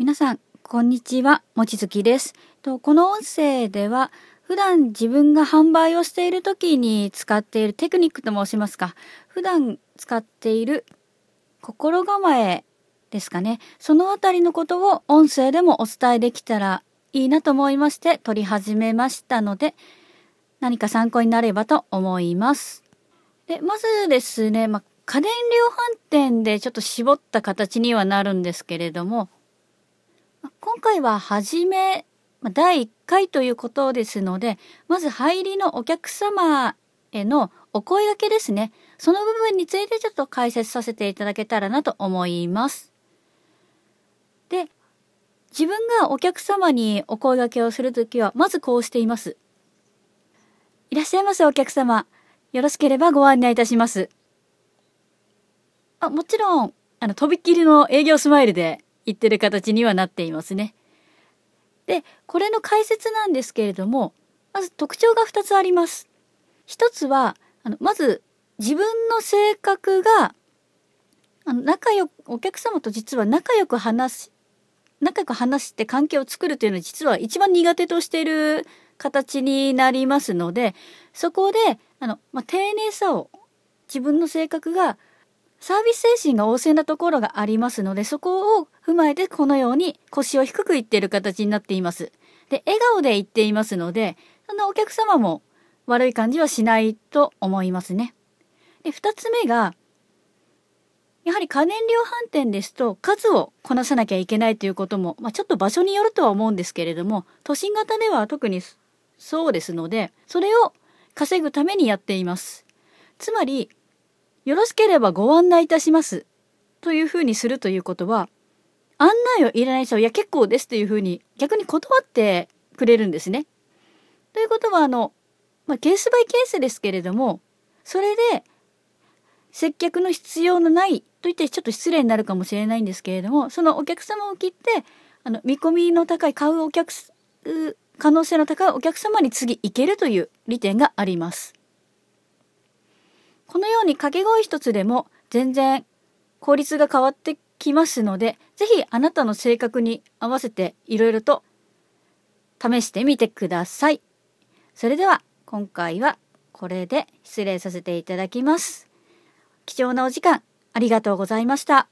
皆さん、こんにちは。もちづきです。とこの音声では、普段自分が販売をしている時に使っているテクニックと申しますか、普段使っている心構えですかね。そのあたりのことを音声でもお伝えできたらいいなと思いまして撮り始めましたので、何か参考になればと思います。で、まずですね、まあ、家電量販店でちょっと絞った形にはなるんですけれども、今回は初め、第1回ということですので、まず入りのお客様へのお声掛けですね。その部分についてちょっと解説させていただけたらなと思います。で、自分がお客様にお声掛けをするときは、まずこうしています。いらっしゃいませお客様。よろしければご案内いたします。あ、もちろん、あの、とびっきりの営業スマイルで言ってる形にはなっていますね。で、これの解説なんですけれども、まず特徴が2つあります。一つは、あの、まず自分の性格が、あの、仲良く、お客様と実は仲良く話し、仲良く話して関係を作るというのは実は一番苦手としている形になりますので、そこで、あの、まあ、丁寧さを、自分の性格が、サービス精神が旺盛なところがありますので、そこを踏まえてこのように腰を低く言っている形になっています。で、笑顔で言っていますので、そんなお客様も悪い感じはしないと思いますね。で、二つ目が、やはり家電量販店ですと数をこなさなきゃいけないということも、まあ、ちょっと場所によるとは思うんですけれども、都心型では特にそうですので、それを稼ぐためにやっています。つまり、よろしければご案内いたします。というふうにするということは、案内をいらない人は、いや結構ですというふうに逆に断ってくれるんですね。ということは、あの、まあ、ケースバイケースですけれども、それで、接客の必要のないと言ってちょっと失礼になるかもしれないんですけれども、そのお客様を切って、あの、見込みの高い買うお客す、う可能性の高いお客様に次行けるという利点があります。このように掛け声一つでも全然効率が変わってきますので、ぜひあなたの性格に合わせていろいろと試してみてください。それでは今回はこれで失礼させていただきます。貴重なお時間ありがとうございました。